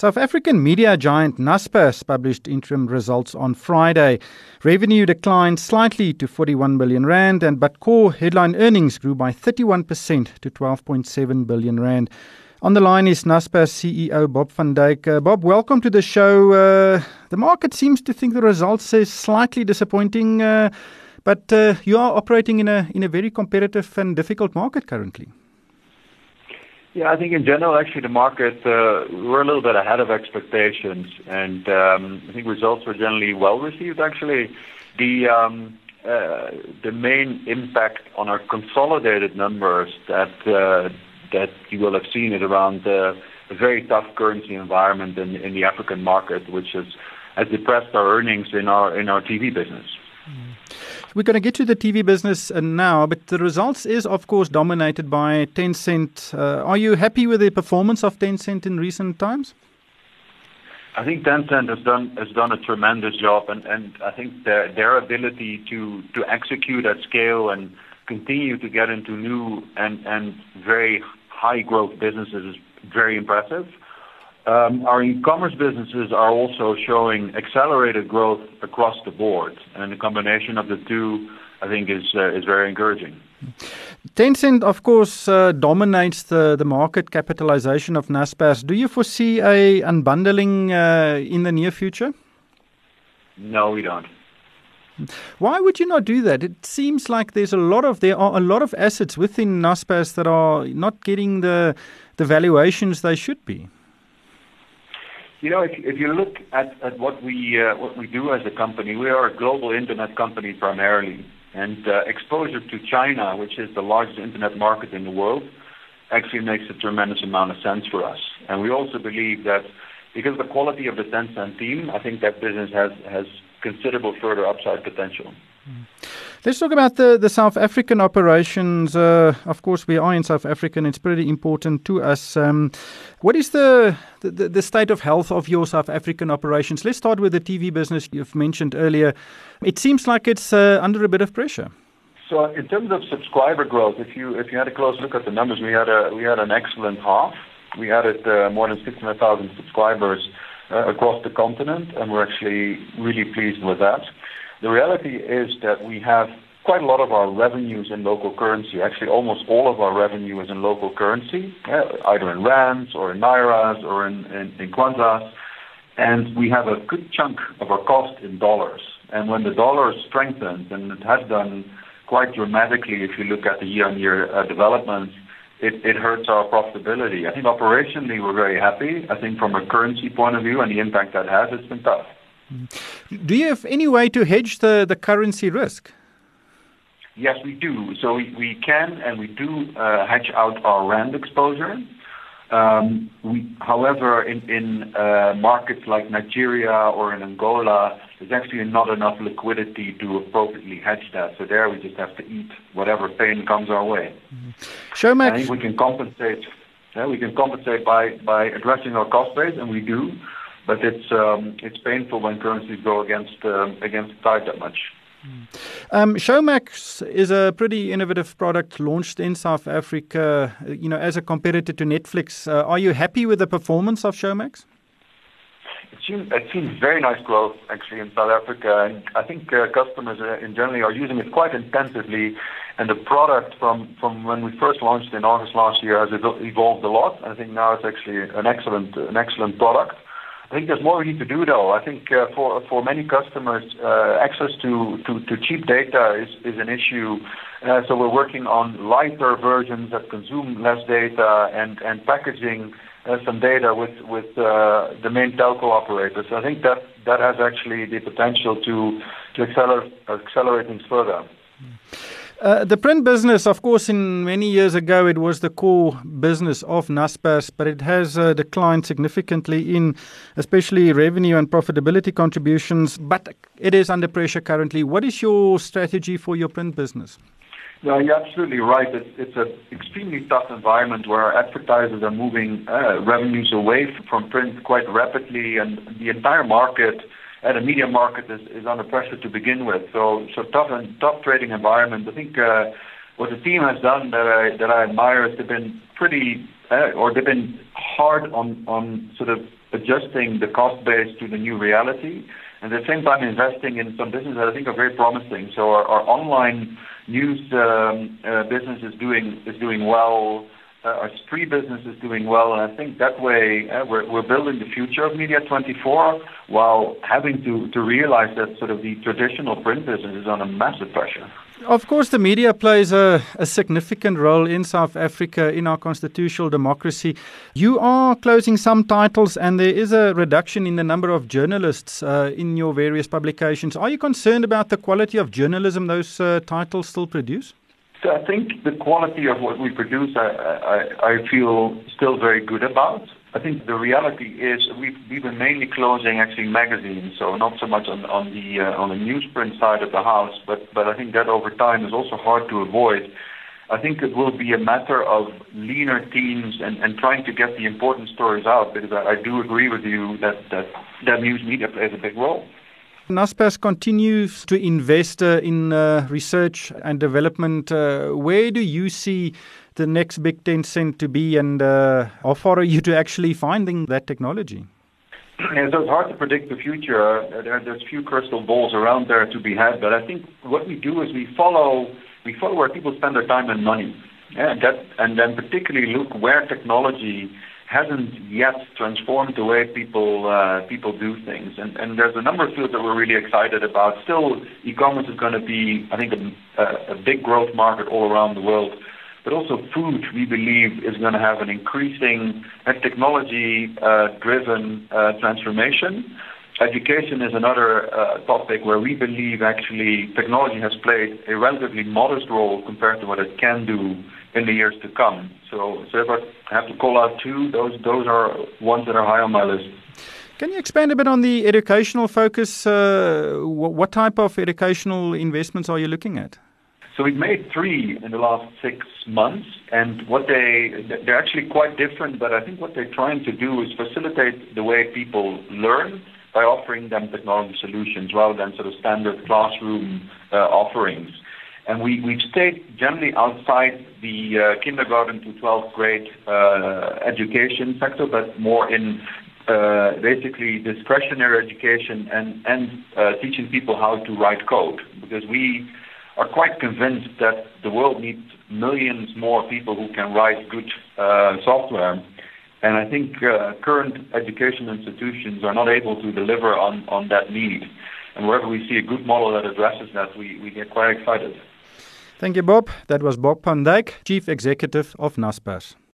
South African media giant Naspers published interim results on Friday. Revenue declined slightly to 41 billion rand and but core headline earnings grew by 31% to 12.7 billion rand. On the line is Naspers CEO Bob van Dijk. Uh, Bob, welcome to the show. Uh, the market seems to think the results is slightly disappointing, uh, but uh, you are operating in a in a very competitive and difficult market currently. Yeah, I think in general, actually, the market, uh, we're a little bit ahead of expectations, and um, I think results were generally well received, actually. The um, uh, the main impact on our consolidated numbers that uh, that you will have seen is around a very tough currency environment in the African market, which has depressed our earnings in our in our TV business. We're going to get to the TV business uh, now, but the results is, of course, dominated by Tencent. Uh, are you happy with the performance of Tencent in recent times? I think Tencent has done has done a tremendous job, and, and I think their their ability to to execute at scale and continue to get into new and and very high growth businesses is very impressive. Um, our e-commerce businesses are also showing accelerated growth across the board, and the combination of the two, I think, is uh, is very encouraging. Tencent, of course, uh, dominates the, the market capitalization of Naspers. Do you foresee a unbundling uh, in the near future? No, we don't. Why would you not do that? It seems like there's a lot of there are a lot of assets within Naspers that are not getting the the valuations they should be. You know, if, if you look at, at what we uh, what we do as a company, we are a global internet company primarily, and uh, exposure to China, which is the largest internet market in the world, actually makes a tremendous amount of sense for us. And we also believe that because of the quality of the Tencent team, I think that business has has considerable further upside potential. Let's talk about the, the South African operations. Uh, of course, we are in South Africa and it's pretty important to us. Um, what is the, the, the state of health of your South African operations? Let's start with the TV business you've mentioned earlier. It seems like it's uh, under a bit of pressure. So, in terms of subscriber growth, if you if you had a close look at the numbers, we had a we had an excellent half. We added uh, more than 600,000 subscribers uh, across the continent, and we're actually really pleased with that. The reality is that we have quite a lot of our revenues in local currency. Actually, almost all of our revenue is in local currency, either in rands or in nairas or in, in, in kwanzas. And we have a good chunk of our cost in dollars. And when the dollar strengthens, and it has done quite dramatically if you look at the year-on-year uh, developments, it, it hurts our profitability. I think operationally we're very happy. I think from a currency point of view and the impact that has, it's been tough. Do you have any way to hedge the, the currency risk? Yes, we do. So we, we can and we do uh, hedge out our rand exposure. Um, we, however, in, in uh, markets like Nigeria or in Angola, there's actually not enough liquidity to appropriately hedge that. So there we just have to eat whatever pain comes our way. Mm-hmm. Showmax. I think we can compensate. Yeah, we can compensate by, by addressing our cost base, and we do but it's um, it's painful when currencies go against uh, against the tide that much. Um, Showmax is a pretty innovative product launched in South Africa. You know, as a competitor to Netflix, uh, are you happy with the performance of Showmax? It's seen, it's seen very nice growth actually in South Africa, and I think uh, customers uh, in general are using it quite intensively. And the product from from when we first launched in August last year has evolved a lot. I think now it's actually an excellent an excellent product. I think there's more we need to do, though. I think uh, for for many customers, uh, access to, to, to cheap data is, is an issue. Uh, so we're working on lighter versions that consume less data and and packaging uh, some data with with uh, the main telco operators. So I think that that has actually the potential to to accelerate accelerate things further. Mm. Uh, the print business, of course, in many years ago, it was the core business of Naspers, but it has uh, declined significantly in especially revenue and profitability contributions. But it is under pressure currently. What is your strategy for your print business? No, you're absolutely right. It's, it's an extremely tough environment where advertisers are moving uh, revenues away from print quite rapidly, and the entire market and the media market is, is under pressure to begin with. So, so tough and tough trading environment. I think uh, what the team has done that I that I admire is they've been pretty, uh, or they've been hard on on sort of adjusting the cost base to the new reality, and at the same time investing in some businesses that I think are very promising. So our, our online news um, uh, business is doing is doing well. Uh, our spree business is doing well, and I think that way uh, we're, building the future of Media 24 while having to, realize that sort of the traditional print business is under massive pressure. Of course, the media plays a, significant role in South Africa in our constitutional democracy. You are closing some titles, and there is a reduction in the number of journalists uh, in your various publications. Are you concerned about the quality of journalism those titles still produce? So I think the quality of what we produce, I, I, I feel still very good about. I think the reality is we've, we've been mainly closing actually magazines, so not so much on, on the uh, on the newsprint side of the house, but but I think that over time is also hard to avoid. I think it will be a matter of leaner teams and, and trying to get the important stories out because I, I do agree with you that, that that news media plays a big role. Naspers continues to invest uh, in uh, research and development. Uh, where do you see the next big Tencent to be, and uh, how far are you to actually finding that technology? Yeah, so it's hard to predict the future. Uh, there, there's few crystal balls around there to be had, but I think what we do is we follow we follow where people spend their time and money, yeah, and that and then particularly look where technology hasn't yet transformed the way people uh, people do things. And, and there's a number of fields that we're really excited about. Still, e-commerce is going to be, I think, a, a big growth market all around the world. But also food, we believe, is going to have an increasing technology-driven uh, uh, transformation. Education is another uh, topic where we believe actually technology has played a relatively modest role compared to what it can do in the years to come. So, so if I have to call out two, those those are ones that are high on my list. Can you expand a bit on the educational focus? Uh, what type of educational investments are you looking at? So we've made three in the last six months, and what they they're actually quite different. But I think what they're trying to do is facilitate the way people learn by offering them technology solutions rather than sort of standard classroom uh, offerings. And we, we've stayed generally outside the uh, kindergarten to 12th grade uh, education sector, but more in uh, basically discretionary education and, and uh, teaching people how to write code. Because we are quite convinced that the world needs millions more people who can write good uh, software. And I think uh, current education institutions are not able to deliver on, on that need. And wherever we see a good model that addresses that, we, we get quite excited. Thank you, Bob. That was Bob van Chief Executive of Naspers.